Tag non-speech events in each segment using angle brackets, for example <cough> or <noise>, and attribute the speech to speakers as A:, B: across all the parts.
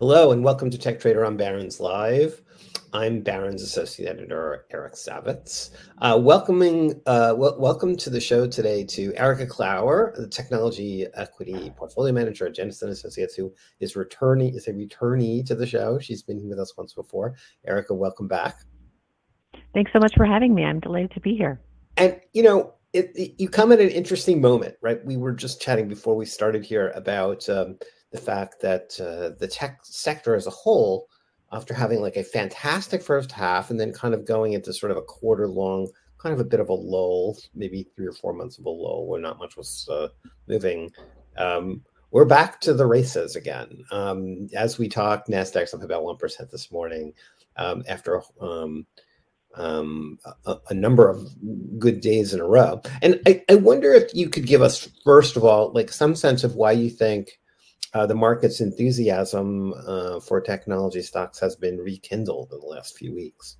A: Hello, and welcome to Tech Trader on Barron's Live. I'm Barron's Associate Editor Eric Savitz. Uh, welcoming, uh, welcome to the show today to Erika Klauer, the Technology Equity Portfolio Manager at Jennison Associates, who is returning is a returnee to the show. She's been with us once before. Erika, welcome back.
B: Thanks so much for having me. I'm delighted to be here.
A: And you know, it, it, you come at an interesting moment, right? We were just chatting before we started here about. Um, the fact that uh, the tech sector as a whole, after having like a fantastic first half and then kind of going into sort of a quarter long, kind of a bit of a lull, maybe three or four months of a lull where not much was uh, moving. Um, we're back to the races again. Um, as we talk, Nasdaq's up about one percent this morning um, after um, um, a, a, number of good days in a row. And I, I, wonder if you could give us, first of all, like some sense of why you think uh, the market's enthusiasm uh, for technology stocks has been rekindled in the last few weeks.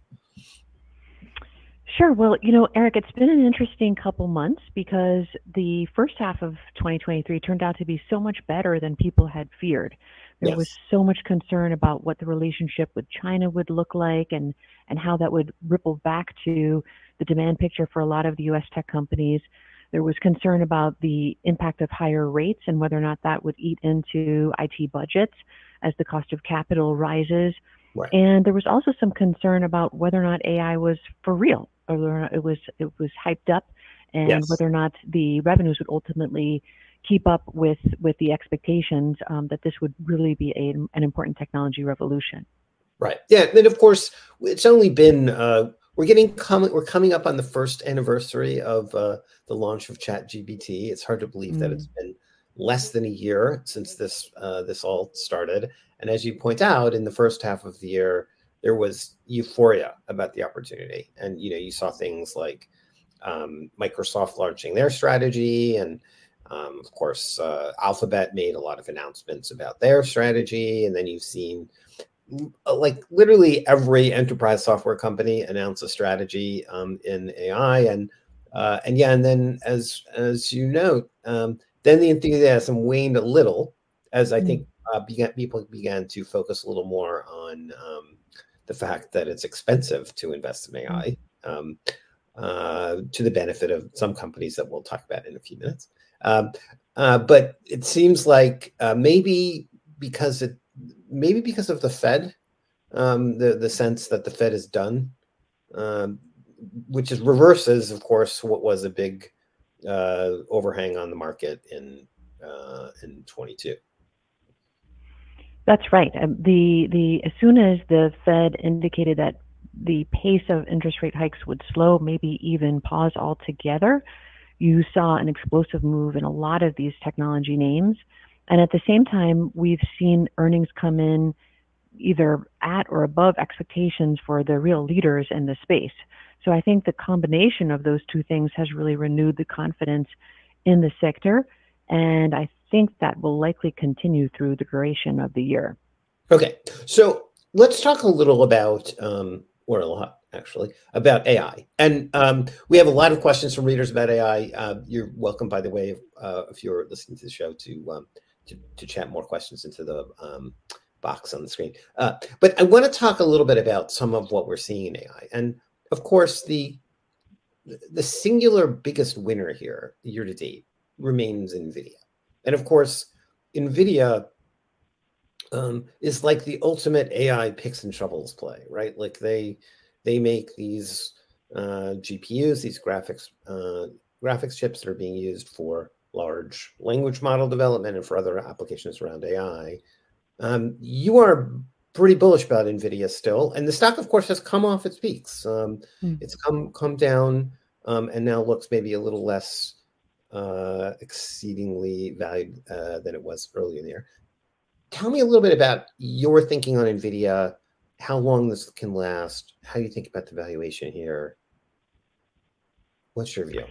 B: Sure. Well, you know, Eric, it's been an interesting couple months because the first half of 2023 turned out to be so much better than people had feared. There yes. was so much concern about what the relationship with China would look like and, and how that would ripple back to the demand picture for a lot of the US tech companies. There was concern about the impact of higher rates and whether or not that would eat into IT budgets as the cost of capital rises. Right. And there was also some concern about whether or not AI was for real, or whether it was it was hyped up, and yes. whether or not the revenues would ultimately keep up with with the expectations um, that this would really be a, an important technology revolution.
A: Right. Yeah. And of course, it's only been uh, we're getting coming we're coming up on the first anniversary of uh, the launch of chat gpt it's hard to believe mm. that it's been less than a year since this uh, this all started. And as you point out in the first half of the year there was euphoria about the opportunity. And you know you saw things like um, microsoft launching their strategy and um, of course uh, alphabet made a lot of announcements about their strategy. And then you've seen like literally every enterprise software company announce a strategy um, in AI, and uh, and yeah, and then as as you note, um, then the enthusiasm waned a little as I mm-hmm. think uh, began, people began to focus a little more on um, the fact that it's expensive to invest in AI. Mm-hmm. Um, uh, to the benefit of some companies that we'll talk about in a few minutes. Um, uh, but it seems like uh, maybe because it maybe because of the Fed, um, the the sense that the Fed is done, um, which is reverses, of course, what was a big uh, overhang on the market in uh, in 22.
B: That's right. Um, the the as soon as the Fed indicated that the pace of interest rate hikes would slow, maybe even pause altogether, you saw an explosive move in a lot of these technology names. And at the same time, we've seen earnings come in either at or above expectations for the real leaders in the space. So I think the combination of those two things has really renewed the confidence in the sector. And I think that will likely continue through the duration of the year.
A: Okay. So let's talk a little about, um, or a lot actually, about AI. And um, we have a lot of questions from readers about AI. Uh, you're welcome, by the way, uh, if you're listening to the show, to um, to, to chat more questions into the um, box on the screen. Uh, but I want to talk a little bit about some of what we're seeing in AI. And of course, the the singular biggest winner here year to date remains NVIDIA. And of course, NVIDIA um, is like the ultimate AI picks and shovels play, right? Like they they make these uh, GPUs, these graphics uh, graphics chips that are being used for large language model development and for other applications around AI. Um, you are pretty bullish about Nvidia still, and the stock, of course, has come off its peaks. Um, mm. It's come come down um, and now looks maybe a little less uh, exceedingly valued uh, than it was earlier in the year. tell me a little bit about your thinking on NVIDIA, how long this can last, how you think about the valuation here. What's your view?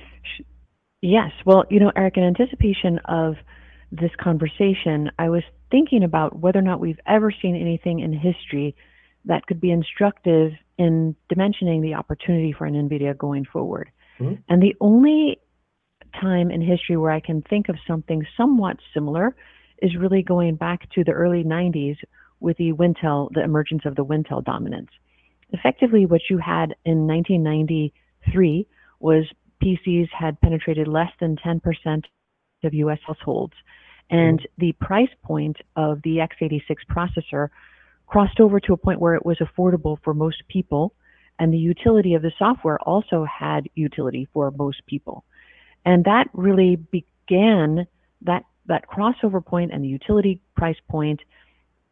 B: Yes. Well, you know, Eric, in anticipation of this conversation, I was thinking about whether or not we've ever seen anything in history that could be instructive in dimensioning the opportunity for an NVIDIA going forward. Mm-hmm. And the only time in history where I can think of something somewhat similar is really going back to the early 90s with the Wintel, the emergence of the Wintel dominance. Effectively, what you had in 1993 was PCs had penetrated less than 10% of US households, and mm-hmm. the price point of the x86 processor crossed over to a point where it was affordable for most people, and the utility of the software also had utility for most people. And that really began that that crossover point and the utility price point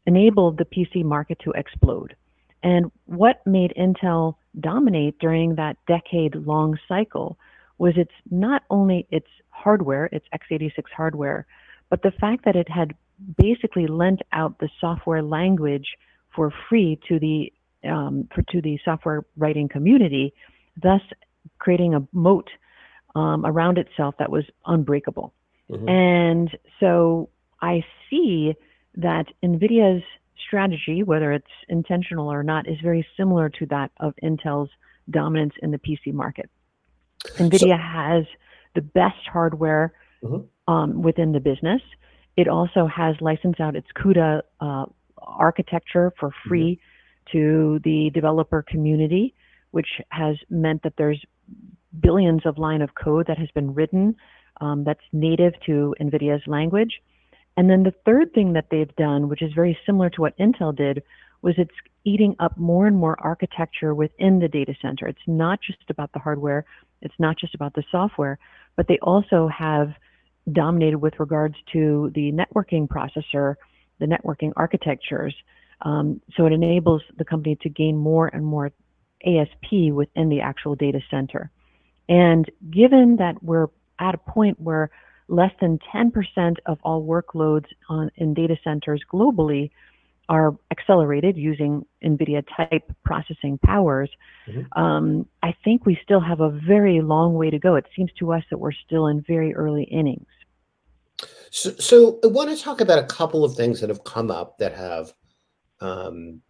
B: enabled the PC market to explode. And what made Intel dominate during that decade long cycle was it's not only its hardware, its x86 hardware, but the fact that it had basically lent out the software language for free to the um, for, to the software writing community, thus creating a moat um, around itself that was unbreakable. Mm-hmm. And so I see that NVIDIA's strategy, whether it's intentional or not, is very similar to that of Intel's dominance in the PC market. NVIDIA so, has the best hardware mm-hmm. um, within the business. It also has licensed out its CUDA uh, architecture for free mm-hmm. to the developer community, which has meant that there's billions of line of code that has been written um, that's native to NVIDIA's language. And then the third thing that they've done, which is very similar to what Intel did, was it's eating up more and more architecture within the data center. It's not just about the hardware, it's not just about the software, but they also have dominated with regards to the networking processor, the networking architectures. Um, so it enables the company to gain more and more ASP within the actual data center. And given that we're at a point where less than 10% of all workloads on, in data centers globally are accelerated using NVIDIA type processing powers, mm-hmm. um, I think we still have a very long way to go. It seems to us that we're still in very early innings.
A: So, so I want to talk about a couple of things that have come up that have um,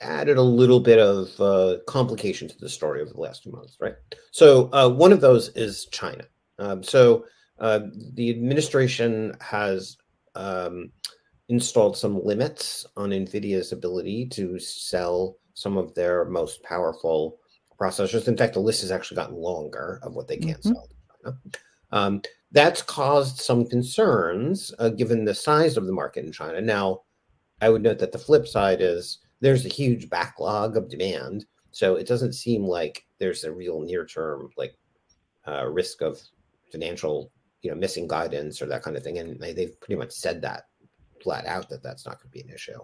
A: added a little bit of uh, complication to the story over the last two months, right? So uh, one of those is China. Um, so uh, the administration has um, installed some limits on NVIDIA's ability to sell some of their most powerful processors. In fact, the list has actually gotten longer of what they can't mm-hmm. sell. Um, that's caused some concerns uh, given the size of the market in China. Now, I would note that the flip side is there's a huge backlog of demand. So it doesn't seem like there's a real near term like uh, risk of financial, you know, missing guidance or that kind of thing. And they, they've pretty much said that flat out that that's not going to be an issue.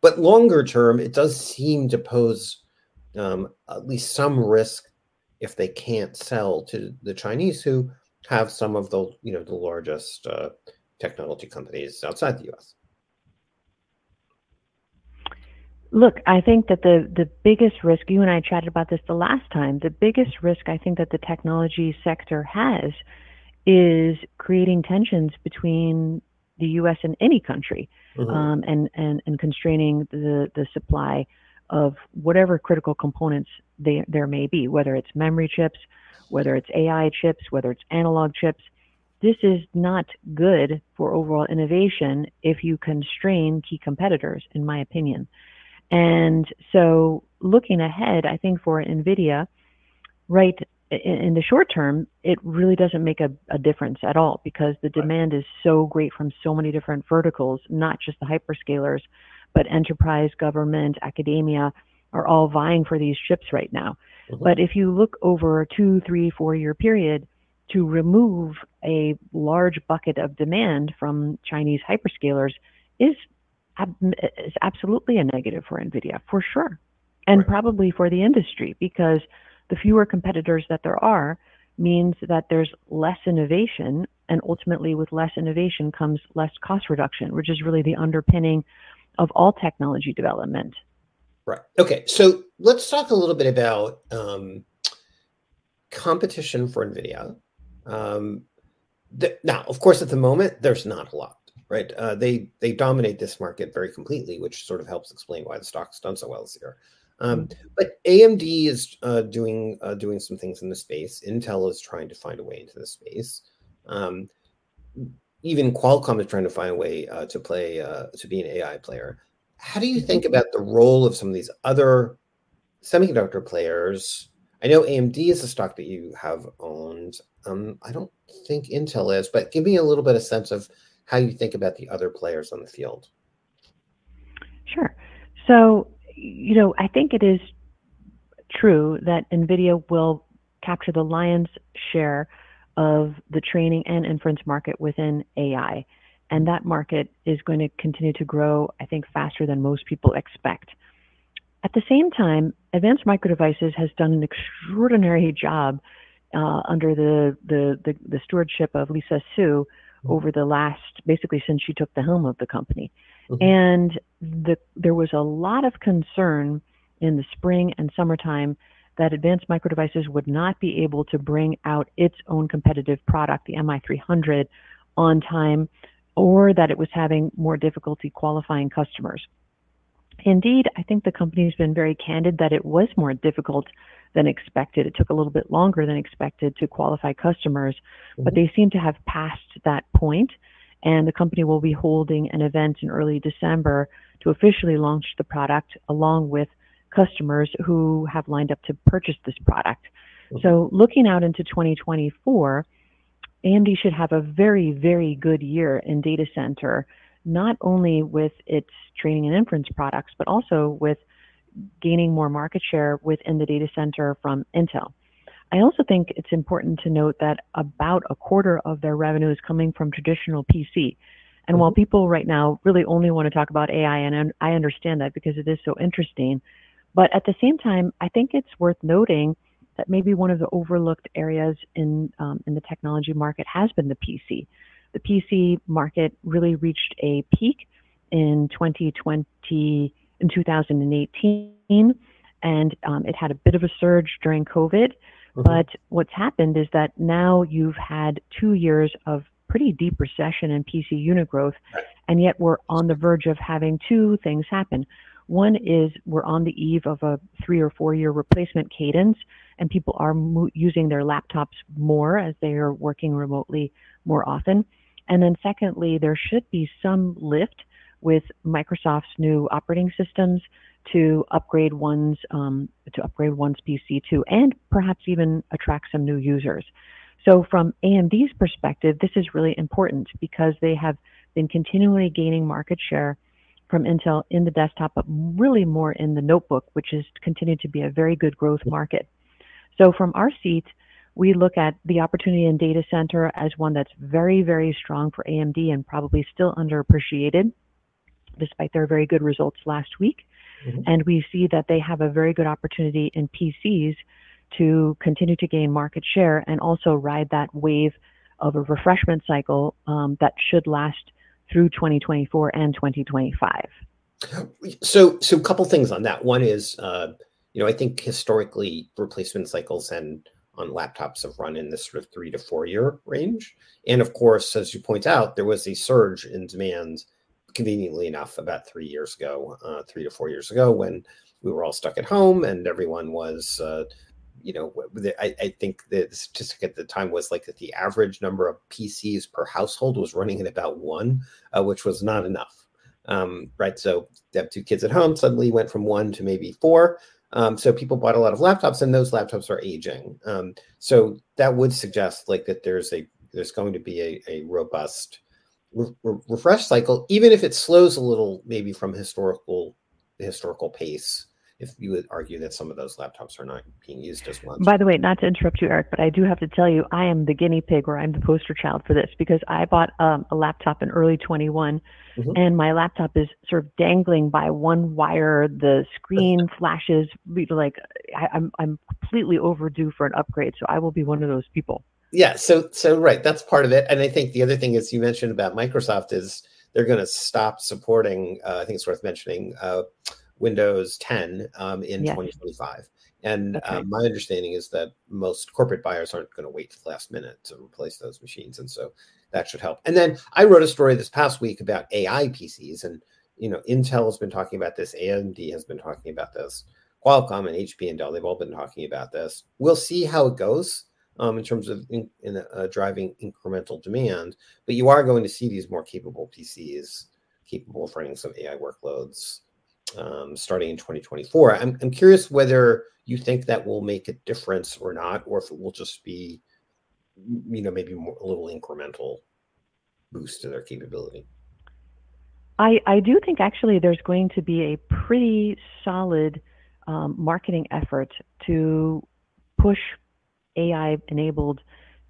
A: But longer term, it does seem to pose um, at least some risk if they can't sell to the Chinese who have some of the you know the largest uh, technology companies outside the U.S.
B: Look, I think that the, the biggest risk, you and I chatted about this the last time, the biggest risk I think that the technology sector has is creating tensions between the U.S. and any country mm-hmm. um, and, and, and constraining the, the supply of whatever critical components they, there may be, whether it's memory chips, whether it's AI chips, whether it's analog chips. This is not good for overall innovation if you constrain key competitors, in my opinion. And so looking ahead, I think for NVIDIA, right in the short term, it really doesn't make a, a difference at all because the demand is so great from so many different verticals, not just the hyperscalers, but enterprise, government, academia are all vying for these chips right now. Mm-hmm. But if you look over a two, three, four year period, to remove a large bucket of demand from Chinese hyperscalers is is absolutely a negative for NVIDIA, for sure. And right. probably for the industry, because the fewer competitors that there are means that there's less innovation and ultimately with less innovation comes less cost reduction, which is really the underpinning of all technology development.
A: Right. Okay. So let's talk a little bit about um, competition for NVIDIA. Um, th- now, of course, at the moment, there's not a lot, right? Uh, they they dominate this market very completely, which sort of helps explain why the stock's done so well this year. Um, mm-hmm. but AMD is uh, doing uh, doing some things in the space. Intel is trying to find a way into the space. Um, even Qualcomm is trying to find a way uh, to play uh, to be an AI player. How do you think mm-hmm. about the role of some of these other semiconductor players? I know AMD is a stock that you have owned. Um, I don't think Intel is, but give me a little bit of sense of how you think about the other players on the field.
B: Sure. So you know, I think it is true that NVIDIA will capture the lion's share of the training and inference market within AI. And that market is going to continue to grow, I think, faster than most people expect. At the same time, Advanced Micro Devices has done an extraordinary job uh, under the, the, the, the, stewardship of Lisa Su. Over the last, basically since she took the helm of the company. Mm-hmm. And the, there was a lot of concern in the spring and summertime that Advanced Micro Devices would not be able to bring out its own competitive product, the MI300, on time, or that it was having more difficulty qualifying customers. Indeed, I think the company's been very candid that it was more difficult than expected. It took a little bit longer than expected to qualify customers, mm-hmm. but they seem to have passed that point and the company will be holding an event in early December to officially launch the product along with customers who have lined up to purchase this product. Mm-hmm. So, looking out into 2024, AMD should have a very, very good year in data center, not only with its training and inference products, but also with gaining more market share within the data center from Intel. I also think it's important to note that about a quarter of their revenue is coming from traditional PC. And mm-hmm. while people right now really only want to talk about AI, and I understand that because it is so interesting, but at the same time, I think it's worth noting that maybe one of the overlooked areas in um, in the technology market has been the PC. The PC market really reached a peak in 2020 in 2018, and um, it had a bit of a surge during COVID. Mm-hmm. But what's happened is that now you've had two years of pretty deep recession in PC unit growth, and yet we're on the verge of having two things happen. One is we're on the eve of a three or four year replacement cadence, and people are mo- using their laptops more as they are working remotely more often. And then, secondly, there should be some lift with Microsoft's new operating systems to upgrade one's um, to upgrade one's PC to, and perhaps even attract some new users. So from AMD's perspective, this is really important because they have been continually gaining market share from Intel in the desktop, but really more in the notebook, which has continued to be a very good growth market. So from our seat, we look at the opportunity in data center as one that's very, very strong for AMD and probably still underappreciated, despite their very good results last week. Mm-hmm. And we see that they have a very good opportunity in PCs to continue to gain market share and also ride that wave of a refreshment cycle um, that should last through 2024 and 2025.
A: So, so a couple things on that. One is, uh, you know, I think historically replacement cycles and on laptops have run in this sort of three to four year range. And of course, as you point out, there was a surge in demand conveniently enough about three years ago, uh, three to four years ago, when we were all stuck at home and everyone was, uh, you know, I, I, think the statistic at the time was like that the average number of PCs per household was running at about one, uh, which was not enough. Um, right. So they have two kids at home, suddenly went from one to maybe four. Um, so people bought a lot of laptops and those laptops are aging. Um, so that would suggest like that there's a, there's going to be a, a robust re- refresh cycle, even if it slows a little, maybe from historical historical pace. If you would argue that some of those laptops are not being used as much.
B: By the way, not to interrupt you, Eric, but I do have to tell you, I am the guinea pig or I'm the poster child for this because I bought um, a laptop in early 21 mm-hmm. and my laptop is sort of dangling by one wire. The screen <laughs> flashes like I, I'm, I'm completely overdue for an upgrade. So I will be one of those people.
A: Yeah, so so right, that's part of it, and I think the other thing is you mentioned about Microsoft is they're going to stop supporting. Uh, I think it's worth mentioning uh, Windows 10 um, in yes. 2025. And okay. um, my understanding is that most corporate buyers aren't going to wait to the last minute to replace those machines, and so that should help. And then I wrote a story this past week about AI PCs, and you know, Intel has been talking about this, AMD has been talking about this, Qualcomm and HP and Dell, they've all been talking about this. We'll see how it goes um, in terms of in, in uh, driving incremental demand, but you are going to see these more capable PCs capable of running some AI workloads um, starting in 2024. I'm, I'm curious whether you think that will make a difference or not, or if it will just be, you know, maybe more, a little incremental boost to their capability.
B: I, I do think actually there's going to be a pretty solid um, marketing effort to push AI enabled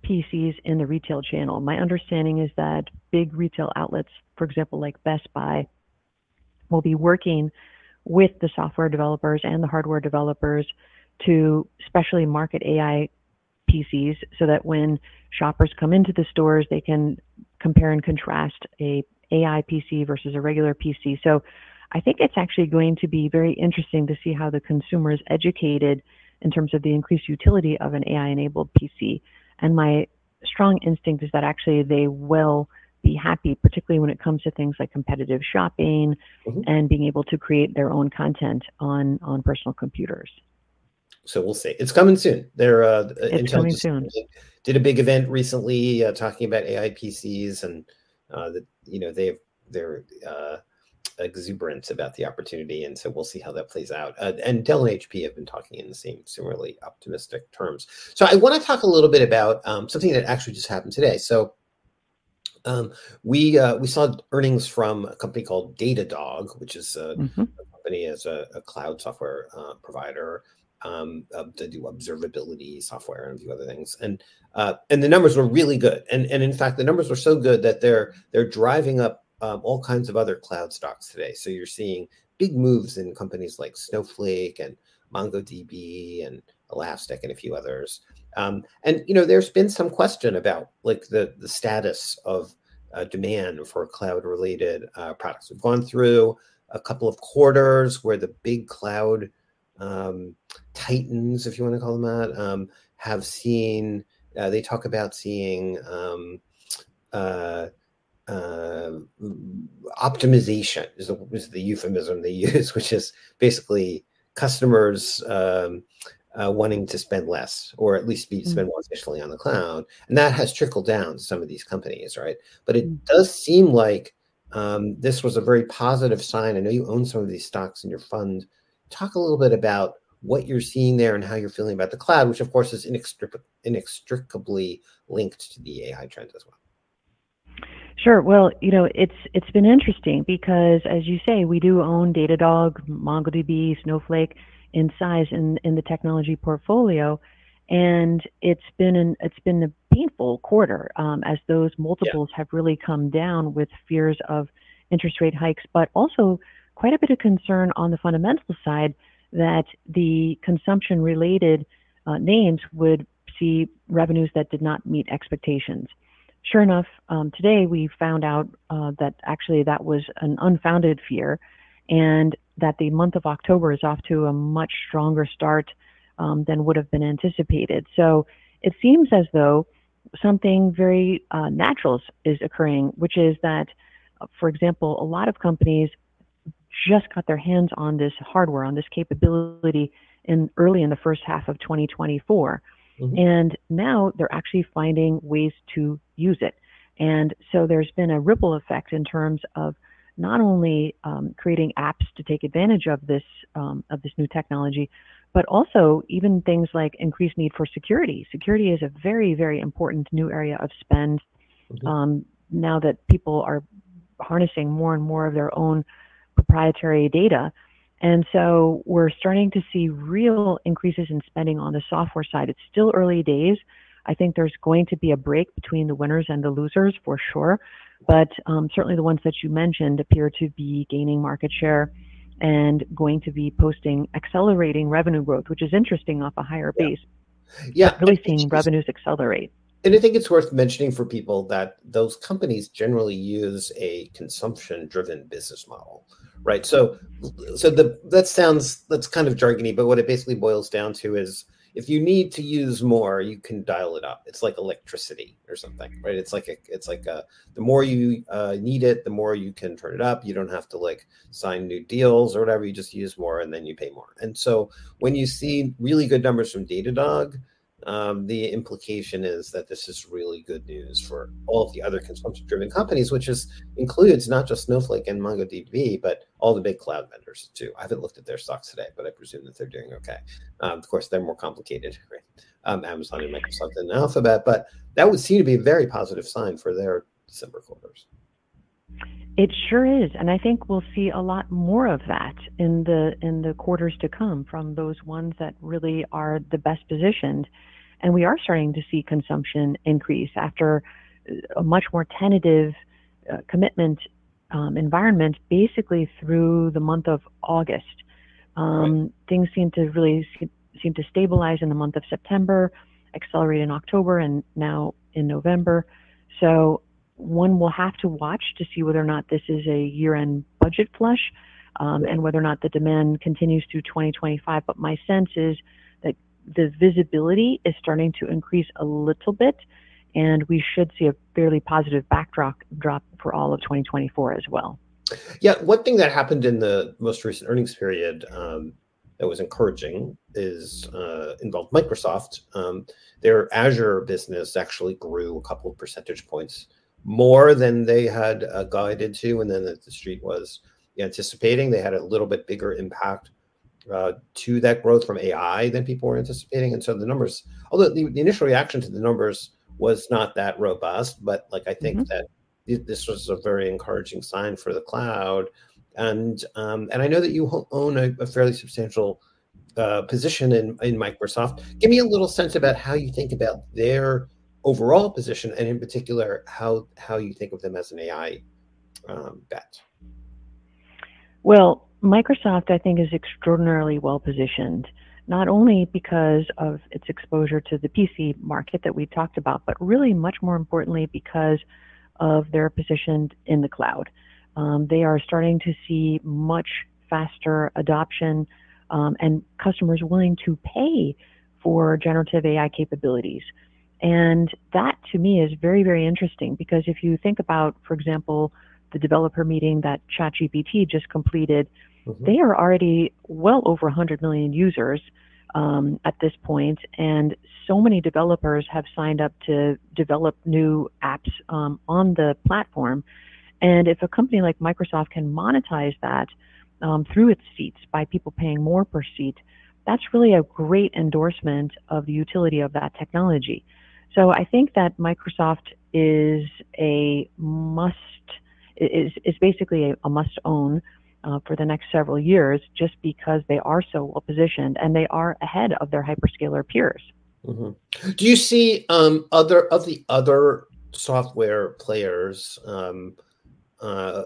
B: PCs in the retail channel. My understanding is that big retail outlets, for example, like Best Buy, will be working with the software developers and the hardware developers to specially market AI PCs so that when shoppers come into the stores, they can compare and contrast a AI PC versus a regular PC. So I think it's actually going to be very interesting to see how the consumer is educated in terms of the increased utility of an AI enabled PC. And my strong instinct is that actually they will be happy, particularly when it comes to things like competitive shopping mm-hmm. and being able to create their own content on on personal computers.
A: So we'll see. It's coming soon. They're uh,
B: it's Intel coming soon.
A: Did a big event recently uh, talking about AI PCs and uh, that you know they they're uh, exuberant about the opportunity, and so we'll see how that plays out. Uh, and Dell and HP have been talking in the same similarly optimistic terms. So I want to talk a little bit about um, something that actually just happened today. So um, we uh, we saw earnings from a company called Datadog, which is a, mm-hmm. a company as a, a cloud software uh, provider um, uh, to do observability software and a few other things. And uh, and the numbers were really good. And and in fact, the numbers were so good that they're they're driving up um, all kinds of other cloud stocks today. So you're seeing big moves in companies like Snowflake and MongoDB and Elastic and a few others. Um, and you know, there's been some question about like the the status of uh, demand for cloud related uh, products. We've gone through a couple of quarters where the big cloud um, titans, if you want to call them that, um, have seen. Uh, they talk about seeing um, uh, uh, optimization is the, is the euphemism they <laughs> use, which is basically customers um, uh, wanting to spend less or at least be mm. spend more efficiently on the cloud, and that has trickled down to some of these companies, right? But it mm. does seem like um, this was a very positive sign. I know you own some of these stocks in your fund. Talk a little bit about what you're seeing there and how you're feeling about the cloud, which of course is inextricably linked to the AI trend as well.
B: Sure. Well, you know, it's it's been interesting because, as you say, we do own Datadog, MongoDB, Snowflake in size in in the technology portfolio, and it's been an it's been a painful quarter um, as those multiples yeah. have really come down with fears of interest rate hikes, but also quite a bit of concern on the fundamental side that the consumption related uh, names would see revenues that did not meet expectations sure enough, um, today we found out uh, that actually that was an unfounded fear, and that the month of October is off to a much stronger start um, than would have been anticipated. So it seems as though something very uh, natural is occurring, which is that, uh, for example, a lot of companies just got their hands on this hardware, on this capability in early in the first half of 2024. Mm-hmm. And now they're actually finding ways to use it. And so there's been a ripple effect in terms of not only um, creating apps to take advantage of this um, of this new technology, but also even things like increased need for security. Security is a very very important new area of spend mm-hmm. um, now that people are harnessing more and more of their own proprietary data. And so we're starting to see real increases in spending on the software side. It's still early days. I think there's going to be a break between the winners and the losers for sure. But um, certainly the ones that you mentioned appear to be gaining market share and going to be posting accelerating revenue growth, which is interesting off a higher base.
A: Yeah.
B: really seeing revenues accelerate.
A: and I think it's worth mentioning for people that those companies generally use a consumption-driven business model, right? So, so the that sounds that's kind of jargony, but what it basically boils down to is if you need to use more, you can dial it up. It's like electricity or something, right? It's like a, it's like a, the more you uh, need it, the more you can turn it up. You don't have to like sign new deals or whatever. You just use more and then you pay more. And so when you see really good numbers from Datadog, um, the implication is that this is really good news for all of the other consumption-driven companies, which is includes not just Snowflake and MongoDB, but all the big cloud vendors too. I haven't looked at their stocks today, but I presume that they're doing okay. Um, of course, they're more complicated, <laughs> right? Um, Amazon and Microsoft and Alphabet, but that would seem to be a very positive sign for their December quarters.
B: It sure is, and I think we'll see a lot more of that in the in the quarters to come from those ones that really are the best positioned. And we are starting to see consumption increase after a much more tentative uh, commitment um, environment, basically through the month of August. Um, right. Things seem to really seem to stabilize in the month of September, accelerate in October, and now in November. So one will have to watch to see whether or not this is a year-end budget flush um, and whether or not the demand continues through 2025. But my sense is that the visibility is starting to increase a little bit, and we should see a fairly positive backdrop drop for all of 2024 as well.
A: Yeah, one thing that happened in the most recent earnings period um, that was encouraging is uh, involved Microsoft. Um, their Azure business actually grew a couple of percentage points more than they had uh, guided to, and then that the street was anticipating. They had a little bit bigger impact uh, to that growth from AI than people were anticipating, and so the numbers, although the, the initial reaction to the numbers was not that robust, but like I think mm-hmm. that this was a very encouraging sign for the cloud, and um, and I know that you own a, a fairly substantial uh, position in in Microsoft. Give me a little sense about how you think about their overall position, and in particular, how how you think of them as an AI um, bet.
B: Well, Microsoft, I think, is extraordinarily well positioned, not only because of its exposure to the PC market that we talked about, but really much more importantly because of their position in the cloud. Um, they are starting to see much faster adoption um, and customers willing to pay for generative AI capabilities. And that to me is very, very interesting because if you think about, for example, the developer meeting that ChatGPT just completed, mm-hmm. they are already well over 100 million users um, at this point, and so many developers have signed up to develop new apps um, on the platform. And if a company like Microsoft can monetize that um, through its seats by people paying more per seat, that's really a great endorsement of the utility of that technology. So I think that Microsoft is a must is is basically a, a must own uh, for the next several years, just because they are so well positioned and they are ahead of their hyperscaler peers.
A: Mm-hmm. Do you see um, other of the other software players? Um, uh,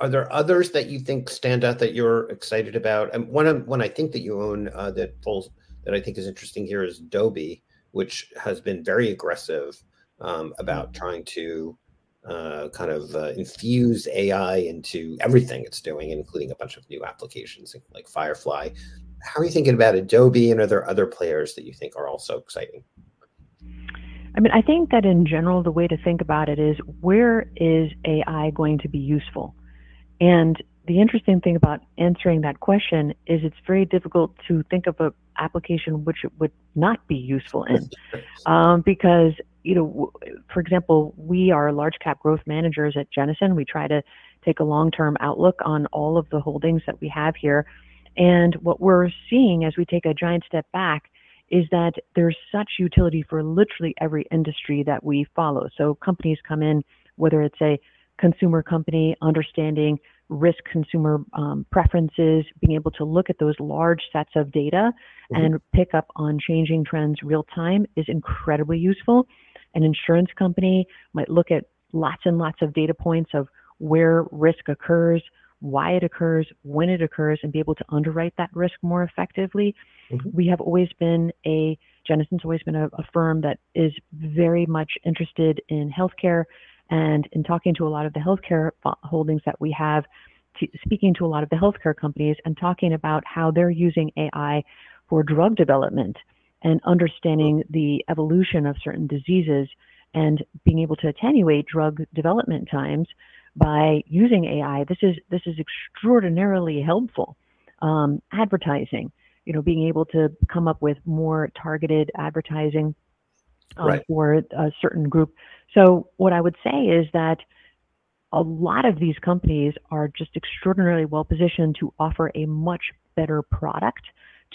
A: are there others that you think stand out that you're excited about? And one one I think that you own uh, that falls that I think is interesting here is Adobe which has been very aggressive um, about mm-hmm. trying to uh, kind of uh, infuse AI into everything it's doing, including a bunch of new applications like Firefly. How are you thinking about Adobe, and are there other players that you think are also exciting?
B: I mean, I think that in general, the way to think about it is where is AI going to be useful? And the interesting thing about answering that question is it's very difficult to think of an application which it would not be useful in. Um, because, you know, for example, we are large cap growth managers at Jennison. We try to take a long term outlook on all of the holdings that we have here. And what we're seeing as we take a giant step back is that there's such utility for literally every industry that we follow. So companies come in, whether it's a consumer company, understanding risk consumer um, preferences, being able to look at those large sets of data mm-hmm. and pick up on changing trends real time is incredibly useful. An insurance company might look at lots and lots of data points of where risk occurs, why it occurs, when it occurs, and be able to underwrite that risk more effectively. Mm-hmm. We have always been a Jennison's always been a, a firm that is very much interested in healthcare and in talking to a lot of the healthcare holdings that we have, speaking to a lot of the healthcare companies and talking about how they're using AI for drug development and understanding the evolution of certain diseases and being able to attenuate drug development times by using AI. This is this is extraordinarily helpful. Um, advertising, you know, being able to come up with more targeted advertising um, right. for a certain group. So what I would say is that a lot of these companies are just extraordinarily well positioned to offer a much better product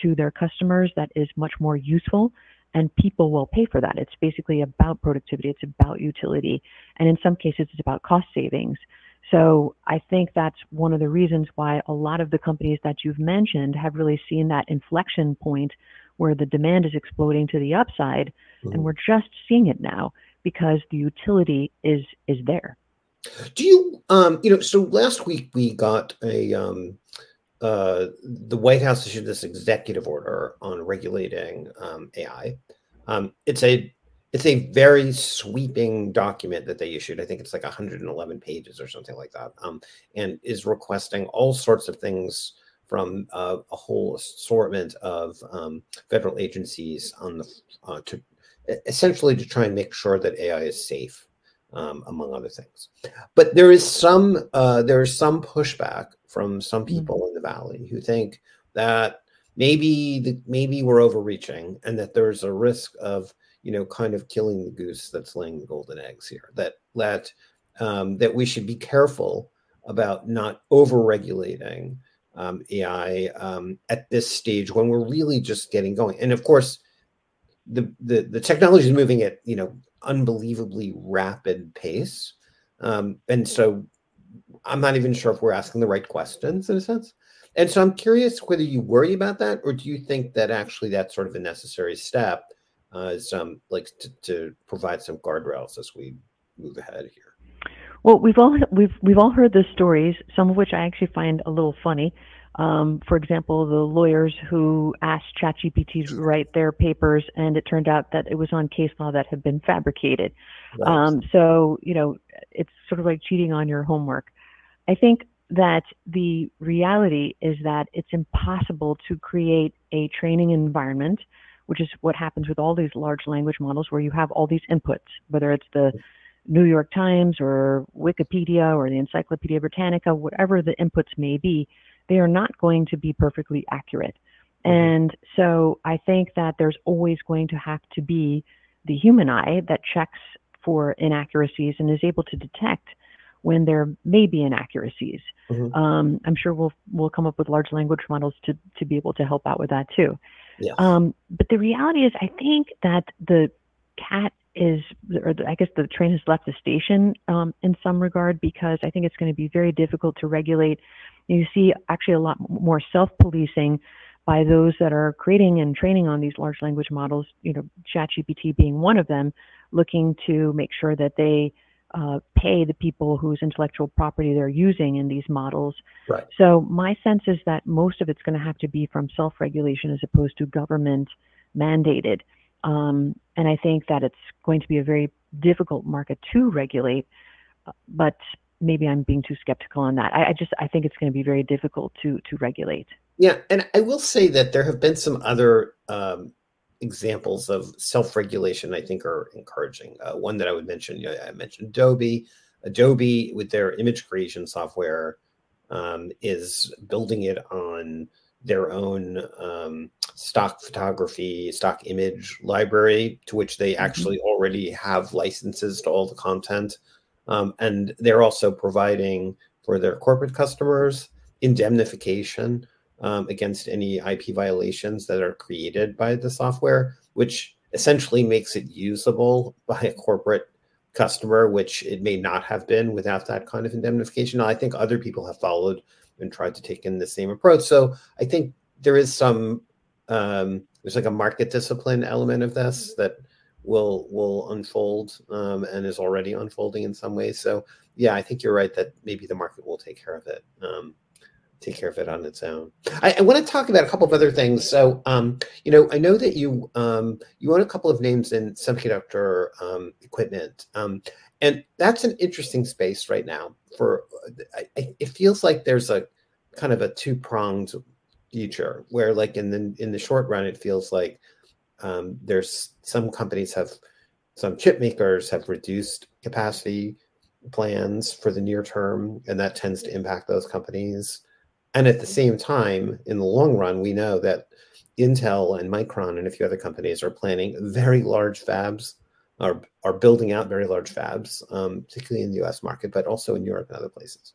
B: to their customers that is much more useful and people will pay for that. It's basically about productivity, it's about utility, and in some cases, it's about cost savings. So I think that's one of the reasons why a lot of the companies that you've mentioned have really seen that inflection point where the demand is exploding to the upside, mm-hmm. and we're just seeing it now because the utility is is there.
A: Do you, um, you know, so last week we got a um, uh, the White House issued this executive order on regulating um, AI. Um, it's a it's a very sweeping document that they issued. I think it's like 111 pages or something like that, um, and is requesting all sorts of things from uh, a whole assortment of um, federal agencies on the uh, to essentially to try and make sure that AI is safe, um, among other things. But there is some uh, there is some pushback from some mm-hmm. people mm-hmm. in the valley who think that maybe the, maybe we're overreaching and that there's a risk of you know kind of killing the goose that's laying the golden eggs here that that um, that we should be careful about not over regulating um, AI um, at this stage when we're really just getting going. And of course, the the, the technology is moving at you know unbelievably rapid pace, um, and so I'm not even sure if we're asking the right questions in a sense. And so I'm curious whether you worry about that, or do you think that actually that's sort of a necessary step, uh, is um, like to, to provide some guardrails as we move ahead here.
B: Well, we've all we've we've all heard the stories, some of which I actually find a little funny. Um, for example, the lawyers who asked ChatGPT to write their papers, and it turned out that it was on case law that had been fabricated. Right. Um, so, you know, it's sort of like cheating on your homework. I think that the reality is that it's impossible to create a training environment, which is what happens with all these large language models where you have all these inputs, whether it's the New York Times or Wikipedia or the Encyclopedia Britannica, whatever the inputs may be, they are not going to be perfectly accurate. And so I think that there's always going to have to be the human eye that checks for inaccuracies and is able to detect when there may be inaccuracies. Mm-hmm. Um, I'm sure we'll we'll come up with large language models to to be able to help out with that too. Yeah. Um, but the reality is, I think that the cat is, or the, I guess the train has left the station um, in some regard because I think it's going to be very difficult to regulate. You see actually a lot more self-policing by those that are creating and training on these large language models. You know, ChatGPT being one of them, looking to make sure that they uh, pay the people whose intellectual property they're using in these models. Right. So my sense is that most of it's going to have to be from self-regulation as opposed to government mandated. Um, and I think that it's going to be a very difficult market to regulate, but maybe I'm being too skeptical on that. I, I just I think it's going to be very difficult to to regulate.
A: Yeah, and I will say that there have been some other um, examples of self-regulation I think are encouraging. Uh, one that I would mention, you know, I mentioned Adobe. Adobe with their image creation software um, is building it on their own um, stock photography, stock image library, to which they mm-hmm. actually already have licenses to all the content. Um, and they're also providing for their corporate customers indemnification um, against any IP violations that are created by the software, which essentially makes it usable by a corporate customer, which it may not have been without that kind of indemnification. I think other people have followed and tried to take in the same approach. So I think there is some um, there's like a market discipline element of this that will will unfold um, and is already unfolding in some ways. So yeah, I think you're right that maybe the market will take care of it. Um, take care of it on its own. I, I, want to talk about a couple of other things. So, um, you know, I know that you um, you own a couple of names in semiconductor um, equipment, um, and that's an interesting space right now. For I, it feels like there's a kind of a two pronged future where, like in the in the short run, it feels like um, there's some companies have some chip makers have reduced capacity plans for the near term, and that tends to impact those companies. And at the same time, in the long run, we know that Intel and Micron and a few other companies are planning very large fabs, are, are building out very large fabs, um, particularly in the US market, but also in Europe and other places.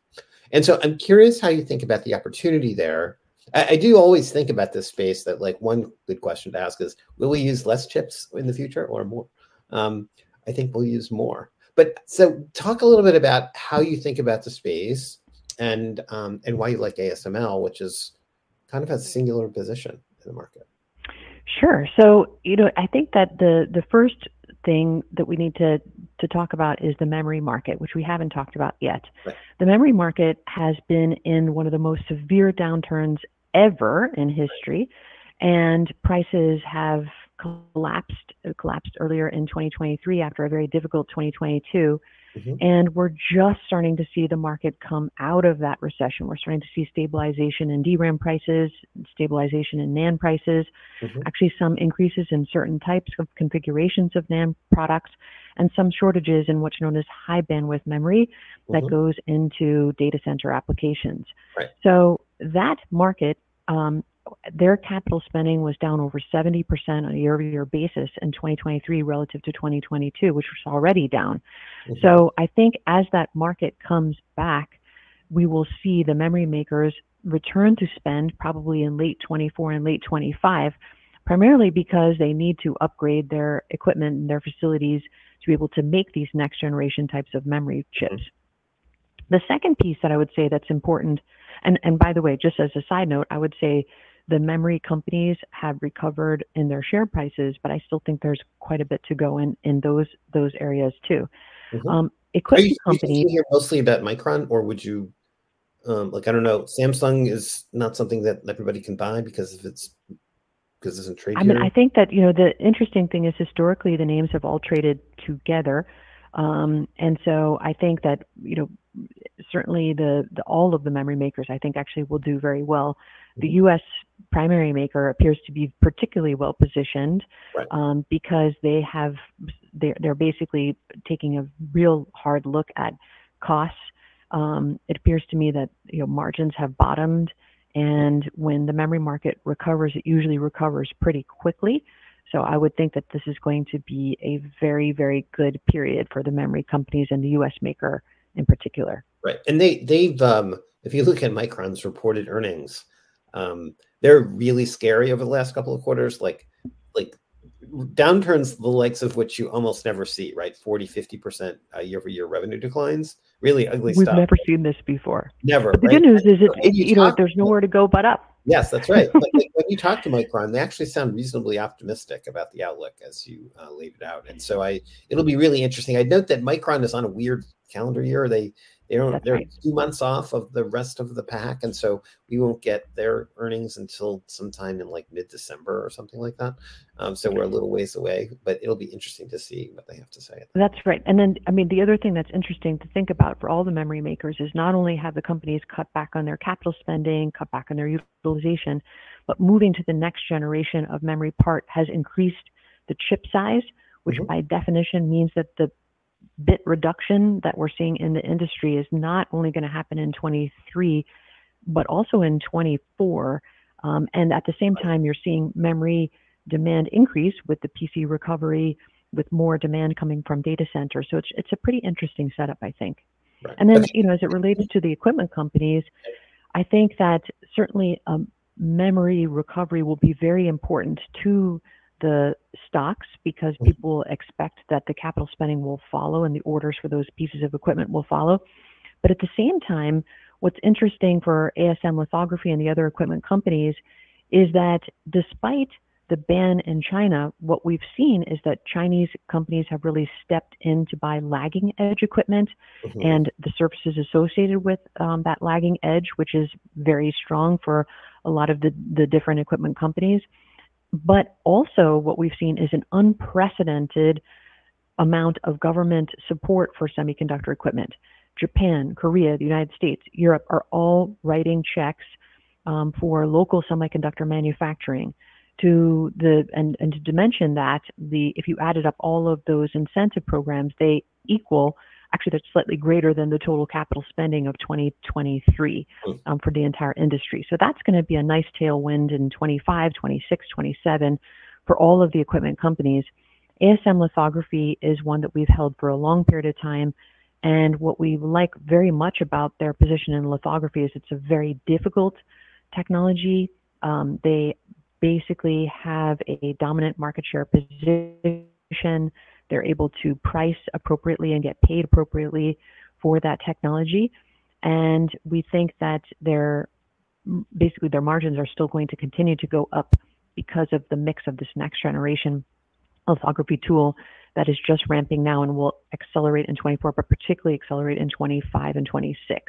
A: And so I'm curious how you think about the opportunity there. I, I do always think about this space that, like, one good question to ask is will we use less chips in the future or more? Um, I think we'll use more. But so talk a little bit about how you think about the space and um, and why you like ASML, which is kind of a singular position in the market.
B: Sure. So you know, I think that the the first thing that we need to to talk about is the memory market, which we haven't talked about yet. Right. The memory market has been in one of the most severe downturns ever in history, and prices have collapsed collapsed earlier in 2023 after a very difficult 2022 mm-hmm. and we're just starting to see the market come out of that recession we're starting to see stabilization in DRAM prices stabilization in NAND prices mm-hmm. actually some increases in certain types of configurations of NAND products and some shortages in what's known as high bandwidth memory that mm-hmm. goes into data center applications right. so that market um, their capital spending was down over 70% on a year-over-year basis in 2023 relative to 2022, which was already down. Mm-hmm. So I think as that market comes back, we will see the memory makers return to spend probably in late 24 and late 25, primarily because they need to upgrade their equipment and their facilities to be able to make these next generation types of memory chips. Mm-hmm. The second piece that I would say that's important, and, and by the way, just as a side note, I would say the memory companies have recovered in their share prices, but I still think there's quite a bit to go in in those those areas too. Mm-hmm. Um, equipment
A: Are you, companies. Are mostly about Micron, or would you? Um, like I don't know, Samsung is not something that everybody can buy because if it's because it's in trade.
B: I mean, I think that you know the interesting thing is historically the names have all traded together, um, and so I think that you know certainly the, the all of the memory makers I think actually will do very well the U.S. primary maker appears to be particularly well positioned right. um, because they have they're, they're basically taking a real hard look at costs. Um, it appears to me that you know margins have bottomed, and when the memory market recovers, it usually recovers pretty quickly. So I would think that this is going to be a very very good period for the memory companies and the U.S. maker in particular.
A: Right, and they they've um, if you look at Micron's reported earnings um, they're really scary over the last couple of quarters, like like downturns the likes of which you almost never see, right? 40, 50% uh, year over year revenue declines. Really ugly
B: We've
A: stuff.
B: We've never seen this before.
A: Never.
B: But the right? good news is, it, it you, you know, there's nowhere to go but up.
A: Yes, that's right. but when you talk to <laughs> Micron, they actually sound reasonably optimistic about the outlook as you uh, laid it out. And so I, it'll be really interesting. I note that Micron is on a weird calendar year. They they don't. That's they're right. two months off of the rest of the pack, and so we won't get their earnings until sometime in like mid-December or something like that. Um, so we're a little ways away, but it'll be interesting to see what they have to say.
B: That's right. And then, I mean, the other thing that's interesting to think about for all the memory makers is not only have the companies cut back on their capital spending, cut back on their utilization, but moving to the next generation of memory part has increased the chip size, which mm-hmm. by definition means that the bit reduction that we're seeing in the industry is not only going to happen in 23, but also in 24. Um, and at the same time, you're seeing memory demand increase with the PC recovery, with more demand coming from data centers. So it's it's a pretty interesting setup, I think. Right. And then, you know, as it relates to the equipment companies, I think that certainly um, memory recovery will be very important to the stocks because mm-hmm. people expect that the capital spending will follow and the orders for those pieces of equipment will follow. But at the same time, what's interesting for ASM lithography and the other equipment companies is that despite the ban in China, what we've seen is that Chinese companies have really stepped in to buy lagging edge equipment mm-hmm. and the services associated with um, that lagging edge, which is very strong for a lot of the, the different equipment companies. But also, what we've seen is an unprecedented amount of government support for semiconductor equipment. Japan, Korea, the United States, Europe are all writing checks um, for local semiconductor manufacturing to the and, and to mention that the if you added up all of those incentive programs, they equal actually that's slightly greater than the total capital spending of 2023 hmm. um, for the entire industry. So that's going to be a nice tailwind in 25, 26, 27 for all of the equipment companies. ASM lithography is one that we've held for a long period of time. And what we like very much about their position in lithography is it's a very difficult technology. Um, they basically have a dominant market share position. They're able to price appropriately and get paid appropriately for that technology. And we think that their basically their margins are still going to continue to go up because of the mix of this next generation lithography tool that is just ramping now and will accelerate in 24, but particularly accelerate in 25 and 26.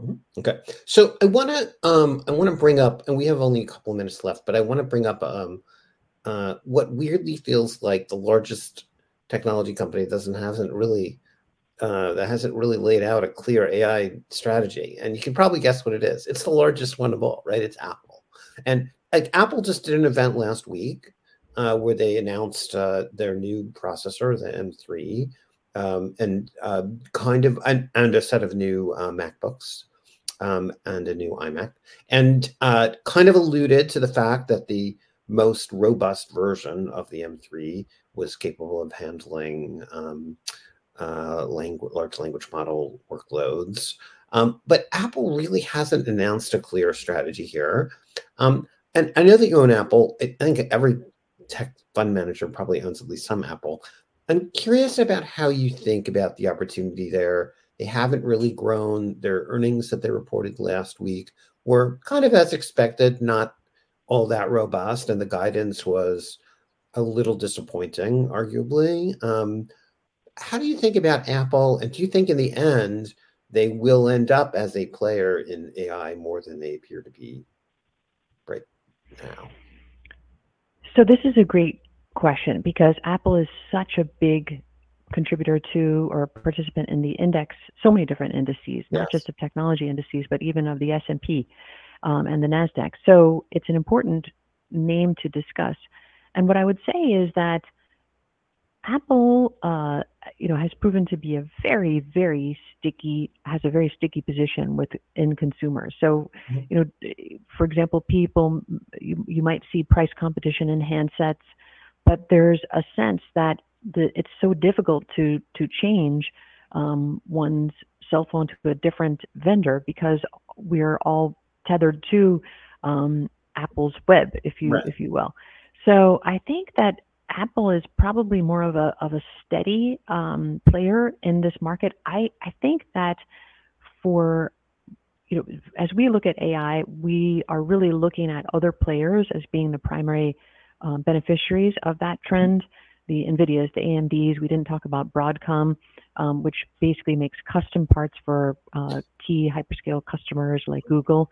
A: Mm-hmm. Okay, so I want to um, I want to bring up, and we have only a couple minutes left, but I want to bring up um, uh, what weirdly feels like the largest technology company doesn't hasn't really uh, that hasn't really laid out a clear AI strategy, and you can probably guess what it is. It's the largest one of all, right? It's Apple, and like Apple just did an event last week uh, where they announced uh, their new processor, the M3, um, and uh, kind of and, and, a set of new uh, MacBooks um, and a new iMac, and uh, kind of alluded to the fact that the most robust version of the M3 was capable of handling um, uh, language, large language model workloads. Um, but Apple really hasn't announced a clear strategy here. Um, and I know that you own Apple. I think every tech fund manager probably owns at least some Apple. I'm curious about how you think about the opportunity there they haven't really grown. Their earnings that they reported last week were kind of as expected, not all that robust, and the guidance was a little disappointing, arguably. Um, how do you think about Apple? And do you think in the end they will end up as a player in AI more than they appear to be right now?
B: So, this is a great question because Apple is such a big contributor to or participant in the index, so many different indices, yes. not just of technology indices, but even of the S&P um, and the Nasdaq. So it's an important name to discuss. And what I would say is that Apple, uh, you know, has proven to be a very, very sticky, has a very sticky position within consumers. So, mm-hmm. you know, for example, people, you, you might see price competition in handsets, but there's a sense that the, it's so difficult to to change um, one's cell phone to a different vendor because we're all tethered to um, Apple's web, if you right. if you will. So I think that Apple is probably more of a of a steady um, player in this market. I I think that for you know as we look at AI, we are really looking at other players as being the primary um, beneficiaries of that trend the NVIDIAs, the AMDs. We didn't talk about Broadcom, um, which basically makes custom parts for uh, key hyperscale customers like Google.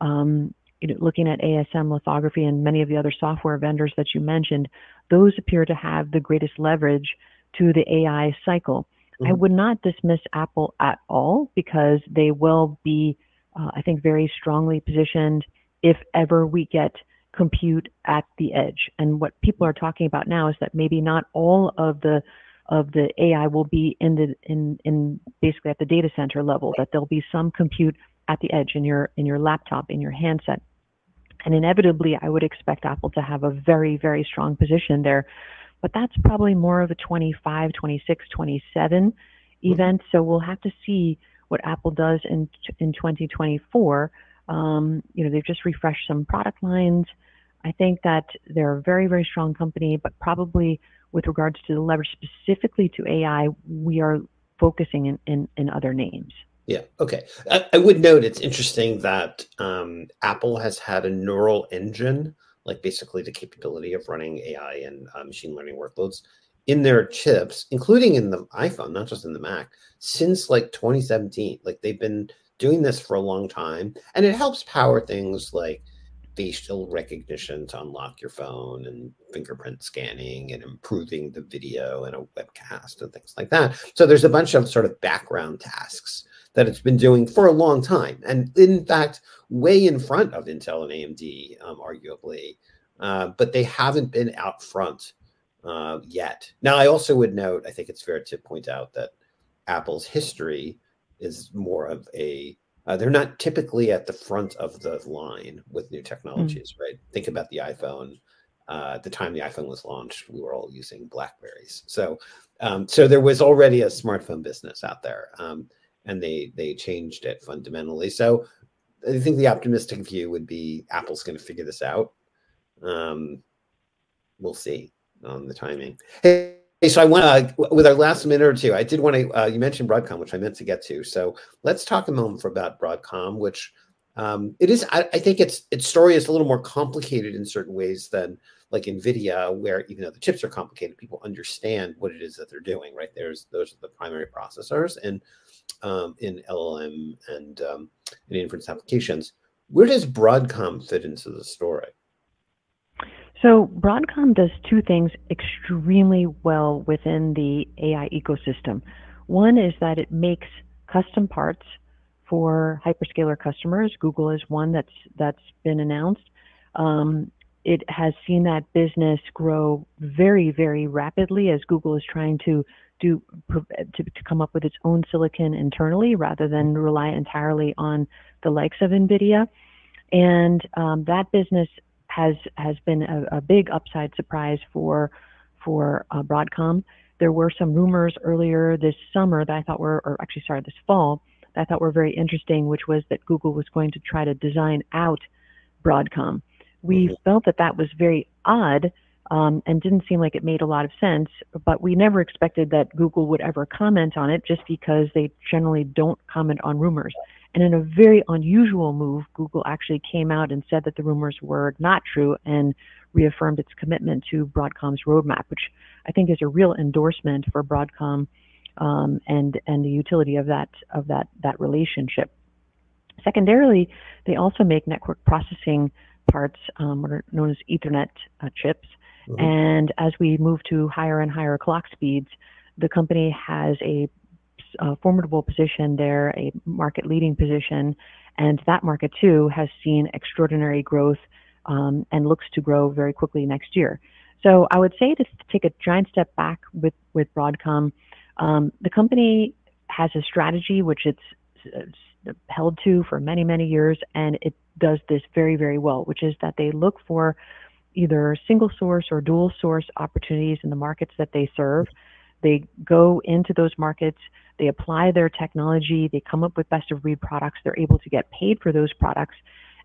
B: Um, you know, looking at ASM lithography and many of the other software vendors that you mentioned, those appear to have the greatest leverage to the AI cycle. Mm-hmm. I would not dismiss Apple at all because they will be, uh, I think, very strongly positioned if ever we get compute at the edge. And what people are talking about now is that maybe not all of the of the AI will be in the in in basically at the data center level. That there'll be some compute at the edge in your in your laptop in your handset. And inevitably, I would expect Apple to have a very very strong position there. But that's probably more of a 25, 26, 27 mm-hmm. event. So we'll have to see what Apple does in in 2024. Um, you know, they've just refreshed some product lines. I think that they're a very, very strong company, but probably with regards to the leverage specifically to AI, we are focusing in, in, in other names.
A: Yeah. Okay. I, I, would note it's interesting that um, Apple has had a neural engine like basically the capability of running AI and uh, machine learning workloads in their chips, including in the iPhone, not just in the Mac, since like 2017. Like they've been doing this for a long time, and it helps power things like facial recognition to unlock your phone and fingerprint scanning and improving the video and a webcast and things like that. So there's a bunch of sort of background tasks that it's been doing for a long time. And in fact, way in front of Intel and AMD, um, arguably. Uh, but they haven't been out front uh, yet. Now, I also would note, I think it's fair to point out that Apple's history is more of a uh, they're not typically at the front of the line with new technologies, mm. right? Think about the iPhone. Uh, at the time the iPhone was launched, we were all using Blackberries. So, um, so there was already a smartphone business out there, um, and they they changed it fundamentally. So, I think the optimistic view would be Apple's going to figure this out. Um, we'll see on the timing. Hey, so I want uh, with our last minute or two, I did want to. Uh, you mentioned Broadcom, which I meant to get to. So let's talk a moment for about Broadcom, which um, it is. I, I, think its its story is a little more complicated in certain ways than like Nvidia, where even though the chips are complicated, people understand what it is that they're doing. Right? There's those are the primary processors, and um, in LLM and um, in inference applications. Where does Broadcom fit into the story?
B: So Broadcom does two things extremely well within the AI ecosystem. One is that it makes custom parts for hyperscaler customers. Google is one that's that's been announced. Um, it has seen that business grow very, very rapidly as Google is trying to do to, to come up with its own silicon internally rather than rely entirely on the likes of NVIDIA. And um, that business has has been a, a big upside surprise for for uh, Broadcom. There were some rumors earlier this summer that I thought were, or actually, sorry, this fall that I thought were very interesting, which was that Google was going to try to design out Broadcom. We mm-hmm. felt that that was very odd um, and didn't seem like it made a lot of sense, but we never expected that Google would ever comment on it just because they generally don't comment on rumors. And in a very unusual move, Google actually came out and said that the rumors were not true and reaffirmed its commitment to Broadcom's roadmap, which I think is a real endorsement for Broadcom um, and and the utility of that of that that relationship. Secondarily, they also make network processing parts, um, what are known as Ethernet uh, chips. Mm-hmm. And as we move to higher and higher clock speeds, the company has a a formidable position there, a market leading position, and that market too has seen extraordinary growth um, and looks to grow very quickly next year. So I would say to take a giant step back with with Broadcom, um, the company has a strategy which it's, it's held to for many many years, and it does this very very well, which is that they look for either single source or dual source opportunities in the markets that they serve. They go into those markets they apply their technology, they come up with best of breed products, they're able to get paid for those products.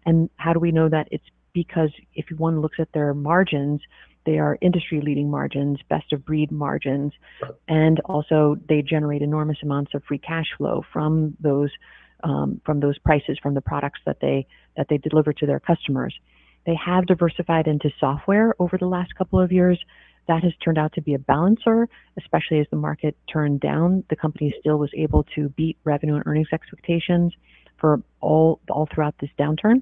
B: And how do we know that? It's because if one looks at their margins, they are industry leading margins, best of breed margins, and also they generate enormous amounts of free cash flow from those um, from those prices from the products that they that they deliver to their customers. They have diversified into software over the last couple of years. That has turned out to be a balancer, especially as the market turned down. The company still was able to beat revenue and earnings expectations for all all throughout this downturn.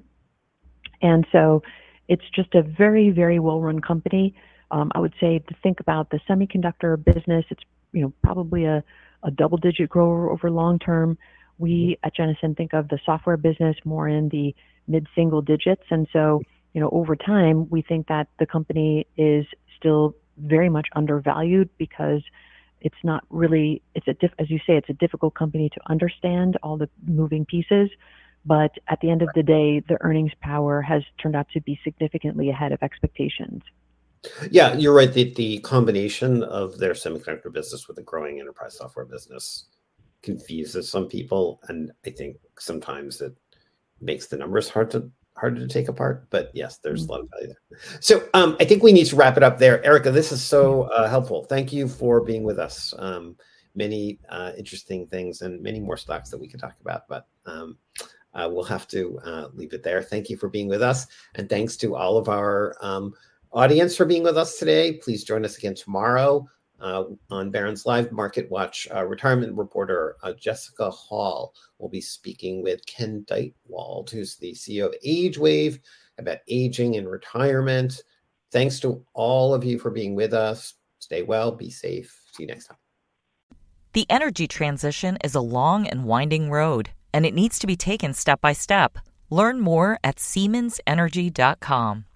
B: And so it's just a very, very well-run company. Um, I would say to think about the semiconductor business, it's you know probably a, a double-digit grower over long term. We at Jennison think of the software business more in the mid-single digits, and so you know over time we think that the company is still very much undervalued because it's not really it's a diff, as you say it's a difficult company to understand all the moving pieces. But at the end of the day the earnings power has turned out to be significantly ahead of expectations.
A: Yeah you're right the, the combination of their semiconductor business with the growing enterprise software business confuses some people. And i think sometimes it makes the numbers hard to harder to take apart. But yes, there's a lot of value there. So um, I think we need to wrap it up there. Erika, this is so uh, helpful. Thank you for being with us. Um, many uh, interesting things and many more stocks that we could talk about. But um, uh, we'll have to uh, leave it there. Thank you for being with us. And thanks to all of our um, audience for being with us today. Please join us again tomorrow uh, on Barron's Live Market Watch. Uh, retirement reporter uh, Jessica Hall will be speaking with Ken Dychtwald, who's the CEO of AgeWave, about aging and retirement. Thanks to all of you for being with us. Stay well, be safe. See you next time.
C: The energy transition is a long and winding road, and it needs to be taken step by step. Learn more at SiemensEnergy.com.